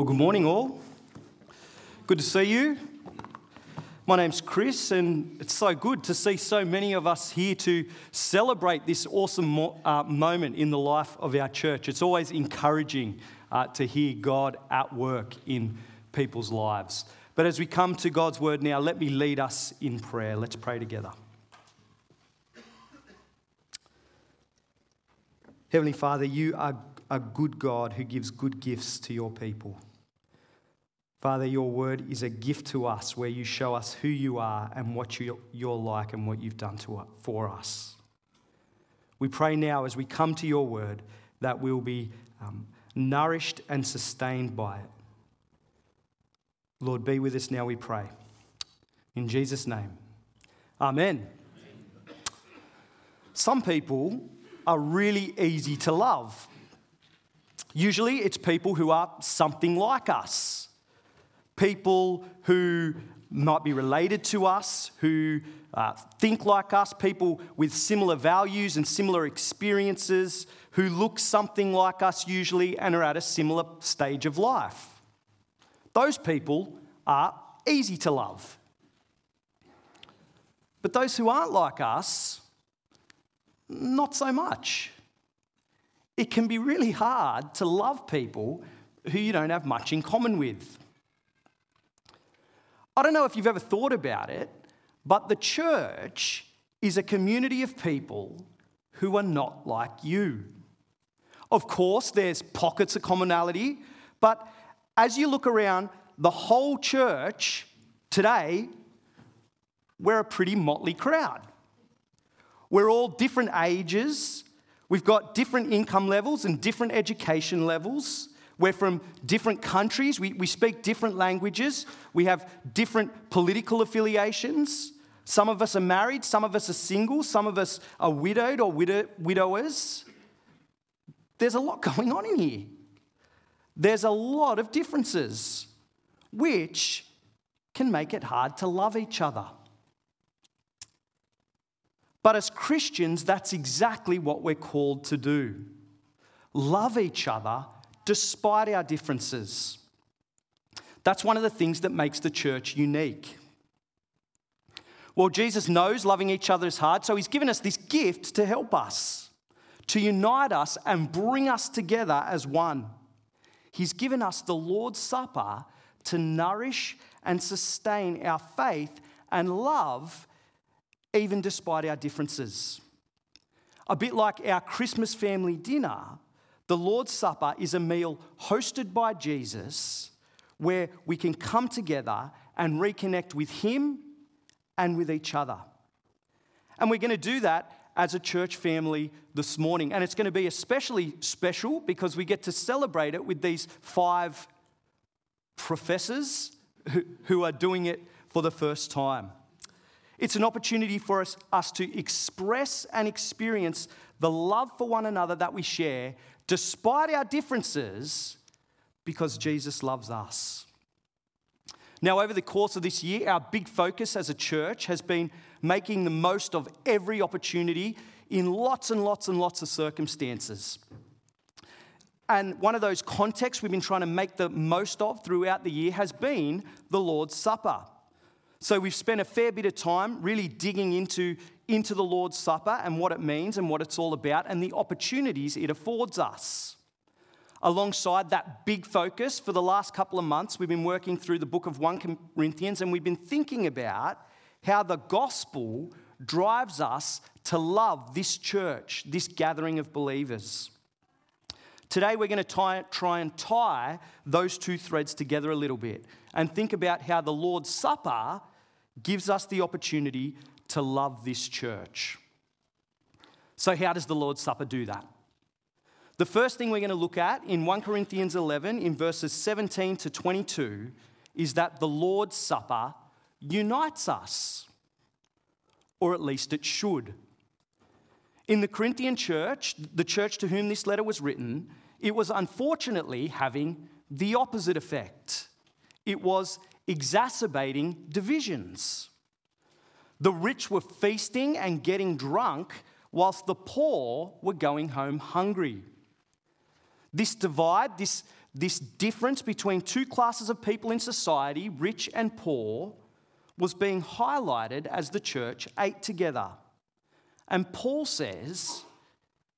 Well, good morning, all. Good to see you. My name's Chris, and it's so good to see so many of us here to celebrate this awesome mo- uh, moment in the life of our church. It's always encouraging uh, to hear God at work in people's lives. But as we come to God's word now, let me lead us in prayer. Let's pray together. Heavenly Father, you are a good God who gives good gifts to your people. Father, your word is a gift to us where you show us who you are and what you're like and what you've done to, for us. We pray now as we come to your word that we'll be um, nourished and sustained by it. Lord, be with us now, we pray. In Jesus' name. Amen. Some people are really easy to love. Usually, it's people who are something like us people who might be related to us, who uh, think like us, people with similar values and similar experiences, who look something like us usually and are at a similar stage of life. Those people are easy to love. But those who aren't like us, not so much. It can be really hard to love people who you don't have much in common with. I don't know if you've ever thought about it, but the church is a community of people who are not like you. Of course, there's pockets of commonality, but as you look around the whole church today, we're a pretty motley crowd. We're all different ages, we've got different income levels and different education levels. We're from different countries. We, we speak different languages. We have different political affiliations. Some of us are married. Some of us are single. Some of us are widowed or widow, widowers. There's a lot going on in here. There's a lot of differences, which can make it hard to love each other. But as Christians, that's exactly what we're called to do love each other despite our differences. That's one of the things that makes the church unique. Well, Jesus knows loving each other is hard, so he's given us this gift to help us, to unite us and bring us together as one. He's given us the Lord's Supper to nourish and sustain our faith and love, even despite our differences. A bit like our Christmas family dinner, the Lord's Supper is a meal hosted by Jesus where we can come together and reconnect with Him and with each other. And we're going to do that as a church family this morning. And it's going to be especially special because we get to celebrate it with these five professors who, are doing it for the first time. It's an opportunity for us, us to express and experience the love for one another that we share despite our differences, because Jesus loves us. Now, over the course of this year, our big focus as a church has been making the most of every opportunity in lots and lots and lots of circumstances. And one of those contexts we've been trying to make the most of throughout the year has been the Lord's Supper. So we've spent a fair bit of time really digging into into the Lord's Supper and what it means and what it's all about and the opportunities it affords us. Alongside that big focus, for the last couple of months, we've been working through the book of 1 Corinthians and we've been thinking about how the gospel drives us to love this church, this gathering of believers. Today, we're going to try and tie those two threads together a little bit and think about how the Lord's Supper gives us the opportunity to love this church. So, how does the Lord's Supper do that? The first thing we're going to look at in 1 Corinthians 11, in verses 17 to 22, is that the Lord's Supper unites us, or at least it should. In the Corinthian church, the church to whom this letter was written, it was unfortunately having the opposite effect. It was exacerbating divisions. The rich were feasting and getting drunk, whilst the poor were going home hungry. This divide, this, this difference between two classes of people in society, rich and poor, was being highlighted as the church ate together. And Paul says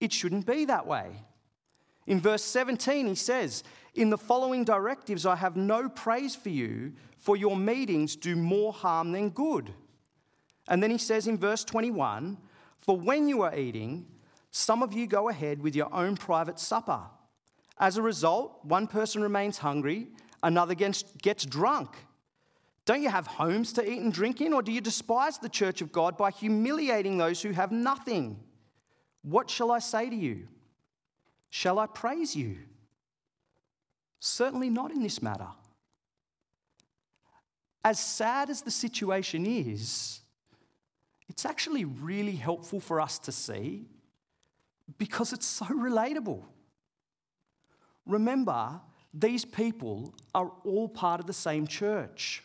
it shouldn't be that way. In verse 17, he says, In the following directives, I have no praise for you, for your meetings do more harm than good. And then he says in verse 21, For when you are eating, some of you go ahead with your own private supper. As a result, one person remains hungry, another gets, drunk. Don't you have homes to eat and drink in, or do you despise the church of God by humiliating those who have nothing? What shall I say to you? Shall I praise you? Certainly not in this matter. As sad as the situation is, it's actually really helpful for us to see because it's so relatable. Remember, these people are all part of the same church.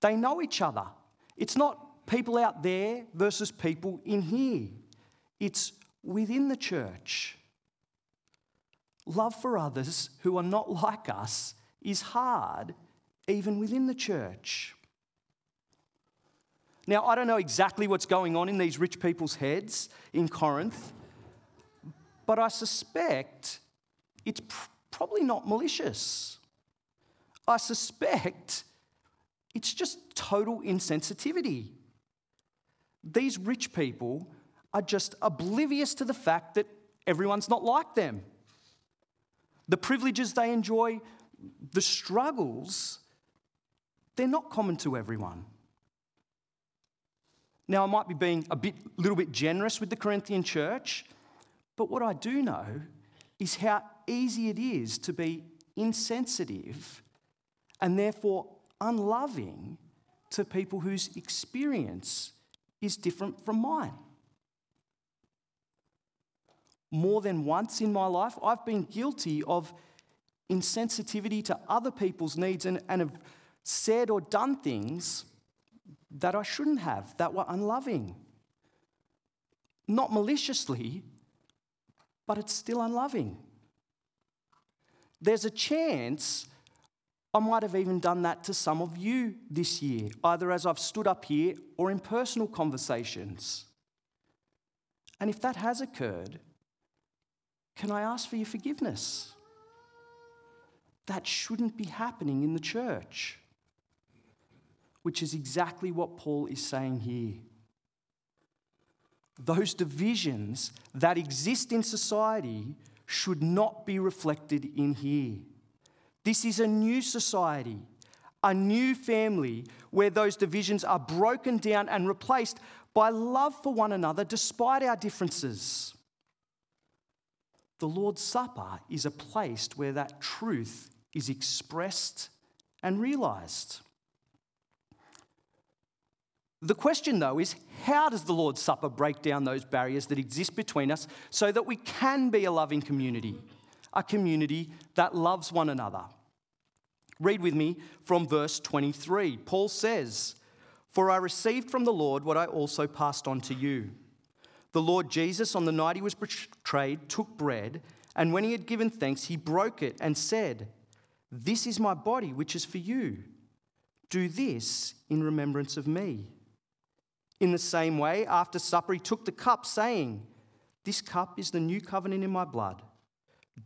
They know each other. It's not people out there versus people in here, it's within the church. Love for others who are not like us is hard, even within the church. Now, I don't know exactly what's going on in these rich people's heads in Corinth, but I suspect it's pr- probably not malicious. I suspect it's just total insensitivity. These rich people are just oblivious to the fact that everyone's not like them. The privileges they enjoy, the struggles, they're not common to everyone. Now, I might be being a bit, little bit generous with the Corinthian church, but what I do know is how easy it is to be insensitive and therefore unloving to people whose experience is different from mine. More than once in my life, I've been guilty of insensitivity to other people's needs and, and have said or done things that I shouldn't have, that were unloving. Not maliciously, but it's still unloving. There's a chance I might have even done that to some of you this year, either as I've stood up here or in personal conversations. And if that has occurred, can I ask for your forgiveness? That shouldn't be happening in the church which is exactly what Paul is saying here. Those divisions that exist in society should not be reflected in here. This is a new society, a new family where those divisions are broken down and replaced by love for one another despite our differences. The Lord's Supper is a place where that truth is expressed and realized. The question, though, is how does the Lord's Supper break down those barriers that exist between us so that we can be a loving community, a community that loves one another? Read with me from verse 23. Paul says, For I received from the Lord what I also passed on to you. The Lord Jesus, on the night he was betrayed, took bread, and when he had given thanks, he broke it and said, This is my body, which is for you. Do this in remembrance of me. In the same way, after supper, he took the cup, saying, This cup is the new covenant in my blood.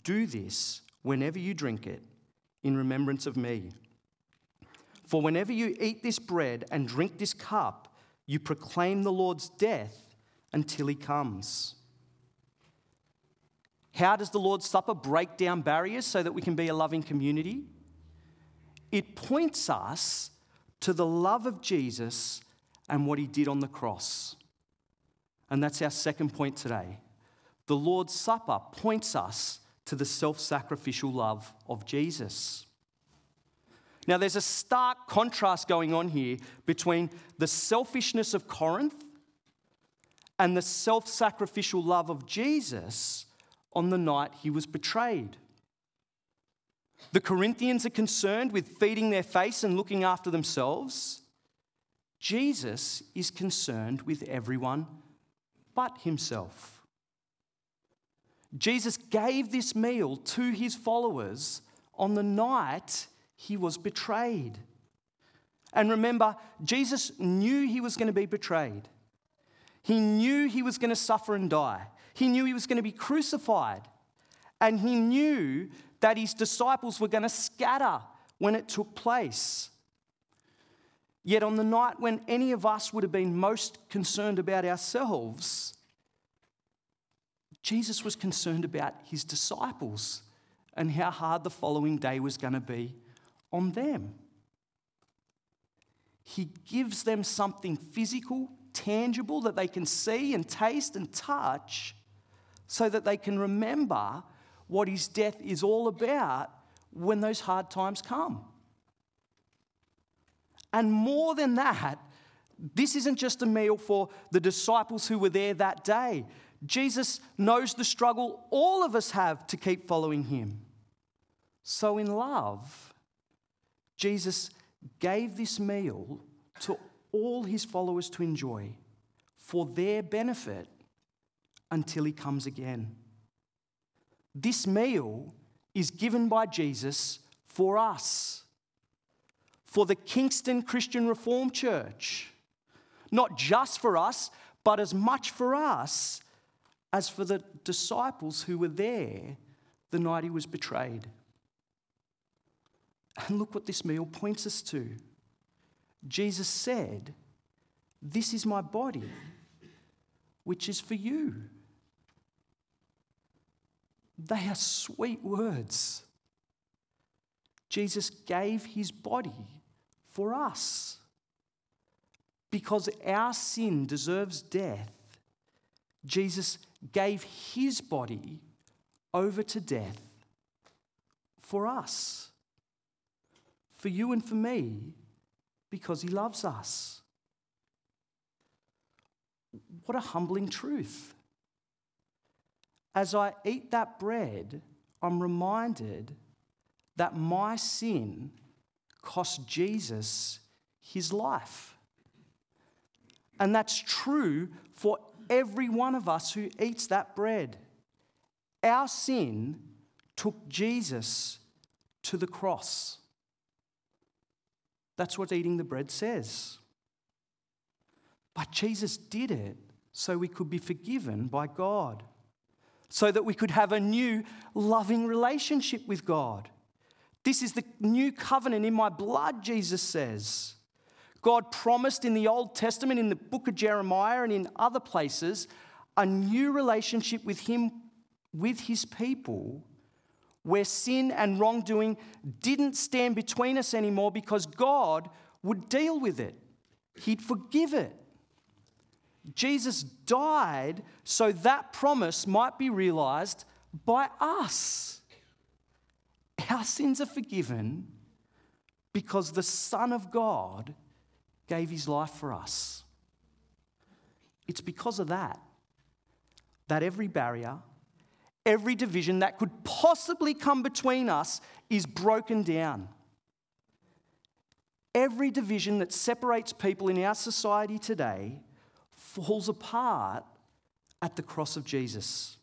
Do this whenever you drink it in remembrance of me. For whenever you eat this bread and drink this cup, you proclaim the Lord's death until he comes. How does the Lord's Supper break down barriers so that we can be a loving community? It points us to the love of Jesus and what he did on the cross. And that's our second point today. The Lord's Supper points us to the self sacrificial love of Jesus. Now, there's a stark contrast going on here between the selfishness of Corinth and the self sacrificial love of Jesus on the night he was betrayed. The Corinthians are concerned with feeding their face and looking after themselves. Jesus is concerned with everyone but himself. Jesus gave this meal to his followers on the night he was betrayed. And remember, Jesus knew he was going to be betrayed. He knew he was going to suffer and die. He knew he was going to be crucified. And he knew that his disciples were going to scatter when it took place. Yet, on the night when any of us would have been most concerned about ourselves, Jesus was concerned about his disciples and how hard the following day was going to be on them. He gives them something physical, tangible that they can see and taste and touch so that they can remember what his death is all about when those hard times come. And more than that, this isn't just a meal for the disciples who were there that day. Jesus knows the struggle all of us have to keep following him. So, in love, Jesus gave this meal to all his followers to enjoy for their benefit until he comes again. This meal is given by Jesus for us, for the Kingston Christian Reformed Church. Not just for us, but as much for us as for the disciples who were there the night he was betrayed. And look what this meal points us to. Jesus said, This is my body, which is for you. They are sweet words. Jesus gave his body for us. Because our sin deserves death, Jesus gave his body over to death for us, for you and for me, because he loves us. What a humbling truth. As I eat that bread, I'm reminded that my sin cost Jesus his life. And that's true for every one of us who eats that bread. Our sin took Jesus to the cross. That's what eating the bread says. But Jesus did it so we could be forgiven by God so that we could have a new loving relationship with God. This is the new covenant in my blood, Jesus says. God promised in the Old Testament, in the book of Jeremiah, and in other places, a new relationship with Him, with His people, where sin and wrongdoing didn't stand between us anymore because God would deal with it, He'd forgive it. Jesus died so that promise might be realized by us. Our sins are forgiven because the Son of God gave his life for us. It's because of that that every barrier, every division that could possibly come between us is broken down. Every division that separates people in our society today falls apart at the cross of Jesus.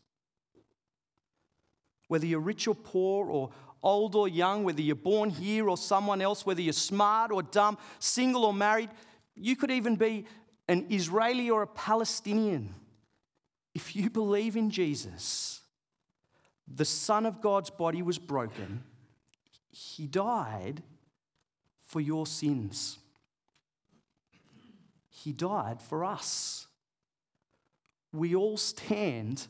Whether you're rich or poor, or old or young, whether you're born here or someone else, whether you're smart or dumb, single or married, you could even be an Israeli or a Palestinian. If you believe in Jesus, the Son of God's body was broken, He died for your sins. He died for us. We all stand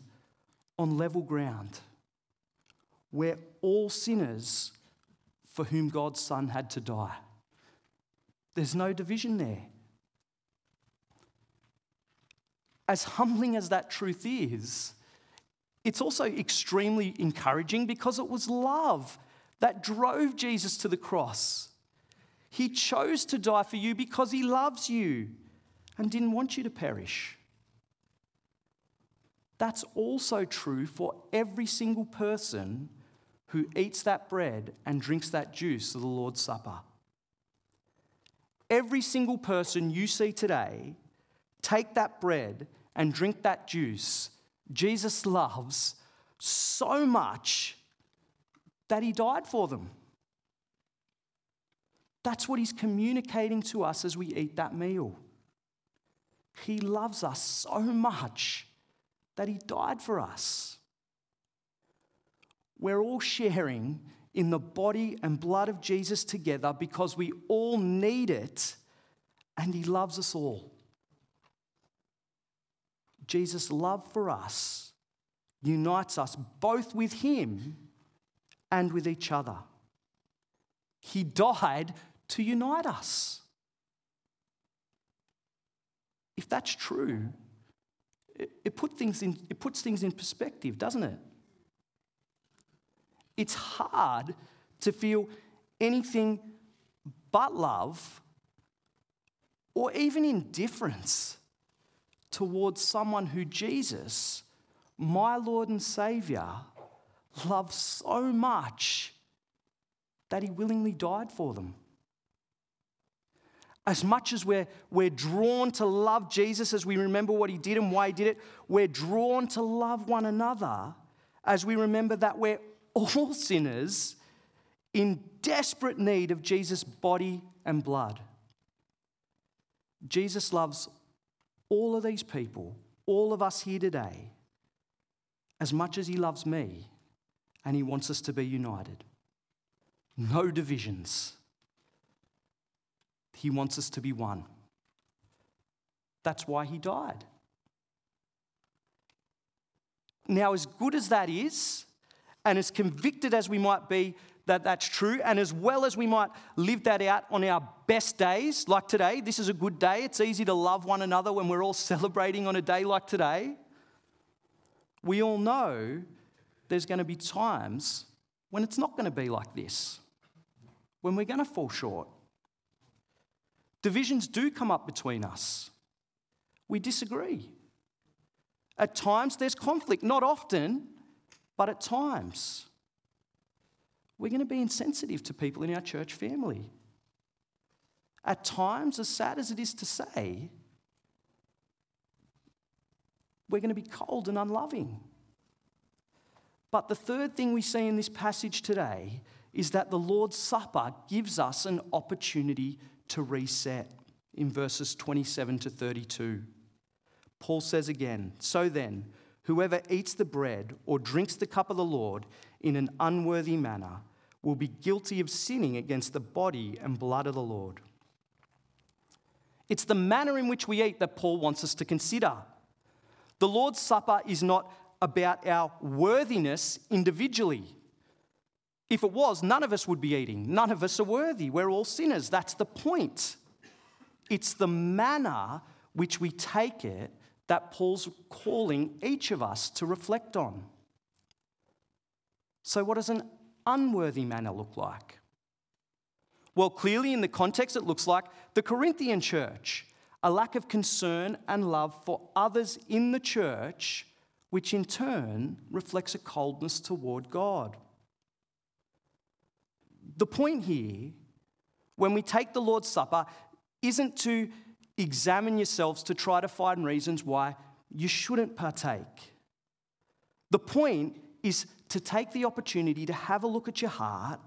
on level ground. We're all sinners for whom God's Son had to die. There's no division there. As humbling as that truth is, it's also extremely encouraging because it was love that drove Jesus to the cross. He chose to die for you because he loves you and didn't want you to perish. That's also true for every single person who eats that bread and drinks that juice of the Lord's Supper. Every single person you see today take that bread and drink that juice Jesus loves so much that he died for them. That's what he's communicating to us as we eat that meal. He loves us so much that he died for us. We're all sharing in the body and blood of Jesus together because we all need it and he loves us all. Jesus' love for us unites us both with him and with each other. He died to unite us. If that's true, it, it, put things in, it puts things in perspective, doesn't it? It's hard to feel anything but love or even indifference towards someone who Jesus, my Lord and Saviour, loves so much that he willingly died for them. As much as we're, we're drawn to love Jesus as we remember what he did and why he did it, we're drawn to love one another as we remember that we're all sinners in desperate need of Jesus' body and blood. Jesus loves all of these people, all of us here today, as much as he loves me, and he wants us to be united. No divisions. He wants us to be one. That's why he died. Now, as good as that is, and as convicted as we might be that that's true, and as well as we might live that out on our best days, like today, this is a good day. It's easy to love one another when we're all celebrating on a day like today. We all know there's going to be times when it's not going to be like this, when we're going to fall short. Divisions do come up between us. We disagree. At times, there's conflict, not often, but at times. We're going to be insensitive to people in our church family. At times, as sad as it is to say, we're going to be cold and unloving. But the third thing we see in this passage today is that the Lord's Supper gives us an opportunity to reset in verses 27 to 32. Paul says again, So then, whoever eats the bread or drinks the cup of the Lord in an unworthy manner will be guilty of sinning against the body and blood of the Lord. It's the manner in which we eat that Paul wants us to consider. The Lord's Supper is not about our worthiness individually. If it was, none of us would be eating. None of us are worthy. We're all sinners. That's the point. It's the manner which we take it that Paul's calling each of us to reflect on. So, what does an unworthy manner look like? Well, clearly, in the context, it looks like the Corinthian church a lack of concern and love for others in the church, which in turn reflects a coldness toward God. The point here, when we take the Lord's Supper, isn't to examine yourselves to try to find reasons why you shouldn't partake. The point is to take the opportunity to have a look at your heart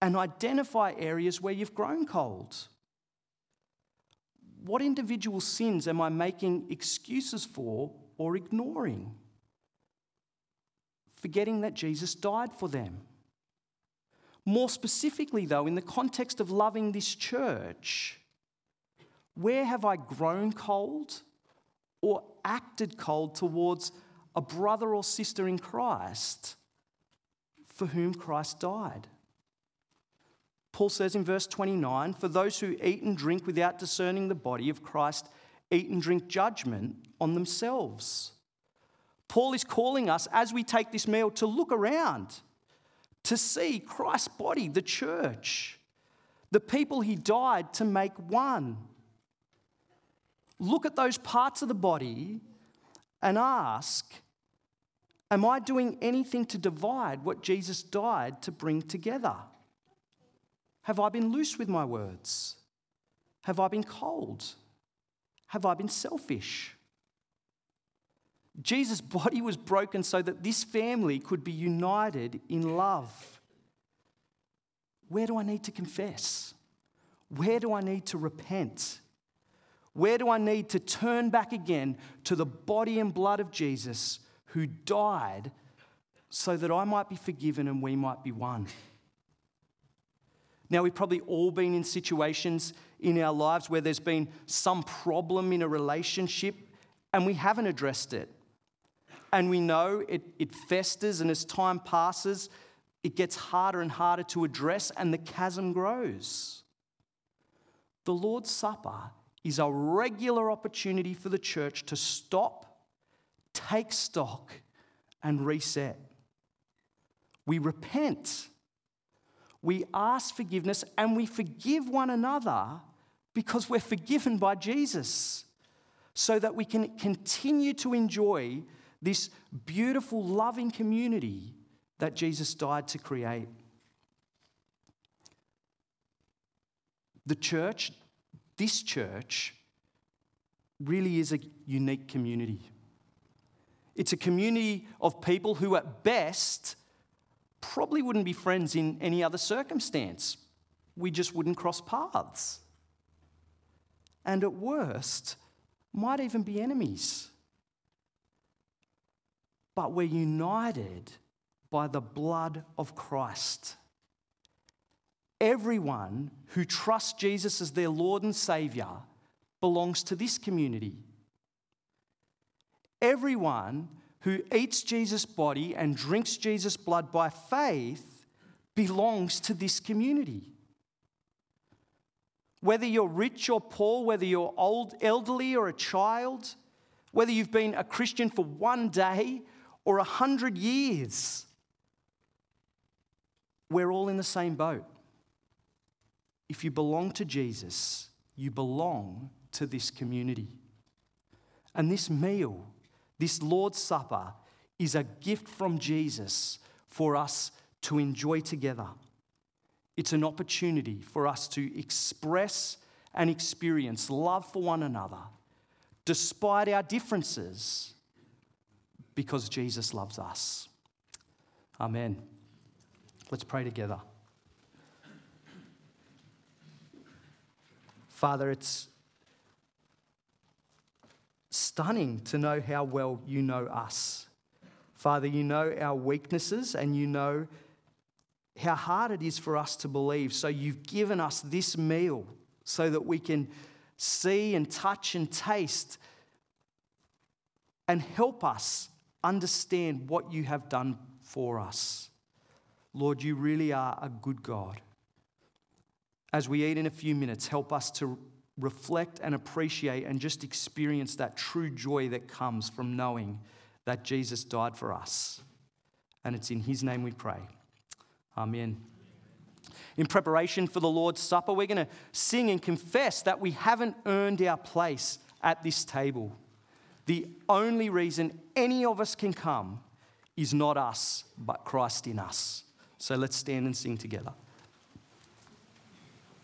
and identify areas where you've grown cold. What individual sins am I making excuses for or ignoring? Forgetting that Jesus died for them. More specifically, though, in the context of loving this church, where have I grown cold or acted cold towards a brother or sister in Christ for whom Christ died? Paul says in verse 29 For those who eat and drink without discerning the body of Christ eat and drink judgment on themselves. Paul is calling us as we take this meal to look around to see Christ's body, the church, the people he died to make one. Look at those parts of the body and ask Am I doing anything to divide what Jesus died to bring together? Have I been loose with my words? Have I been cold? Have I been selfish? Jesus' body was broken so that this family could be united in love. Where do I need to confess? Where do I need to repent? Where do I need to turn back again to the body and blood of Jesus who died so that I might be forgiven and we might be one? Now, we've probably all been in situations in our lives where there's been some problem in a relationship and we haven't addressed it. And we know it, it festers, and as time passes, it gets harder and harder to address, and the chasm grows. The Lord's Supper is a regular opportunity for the church to stop, take stock, and reset. We repent, we ask forgiveness, and we forgive one another because we're forgiven by Jesus, so that we can continue to enjoy this beautiful, loving community that Jesus died to create. The church, this church, really is a unique community. It's a community of people who, at best, probably wouldn't be friends in any other circumstance. We just wouldn't cross paths. And at worst, might even be enemies. But we're united by the blood of Christ. Everyone who trusts Jesus as their Lord and Savior belongs to this community. Everyone who eats Jesus' body and drinks Jesus' blood by faith belongs to this community. Whether you're rich or poor, whether you're old, elderly, or a child, whether you've been a Christian for one day or a hundred years, we're all in the same boat. If you belong to Jesus, you belong to this community. And this meal, this Lord's Supper, is a gift from Jesus for us to enjoy together. It's an opportunity for us to express and experience love for one another despite our differences because Jesus loves us. Amen. Let's pray together. Father, it's stunning to know how well you know us. Father, you know our weaknesses and you know how hard it is for us to believe. So you've given us this meal so that we can see and touch and taste and help us understand what you have done for us. Lord, you really are a good God. As we eat in a few minutes, help us to reflect and appreciate and just experience that true joy that comes from knowing that Jesus died for us. And it's in His name we pray. Amen. In preparation for the Lord's Supper, we're going to sing and confess that we haven't earned our place at this table. The only reason any of us can come is not us, but Christ in us. So let's stand and sing together.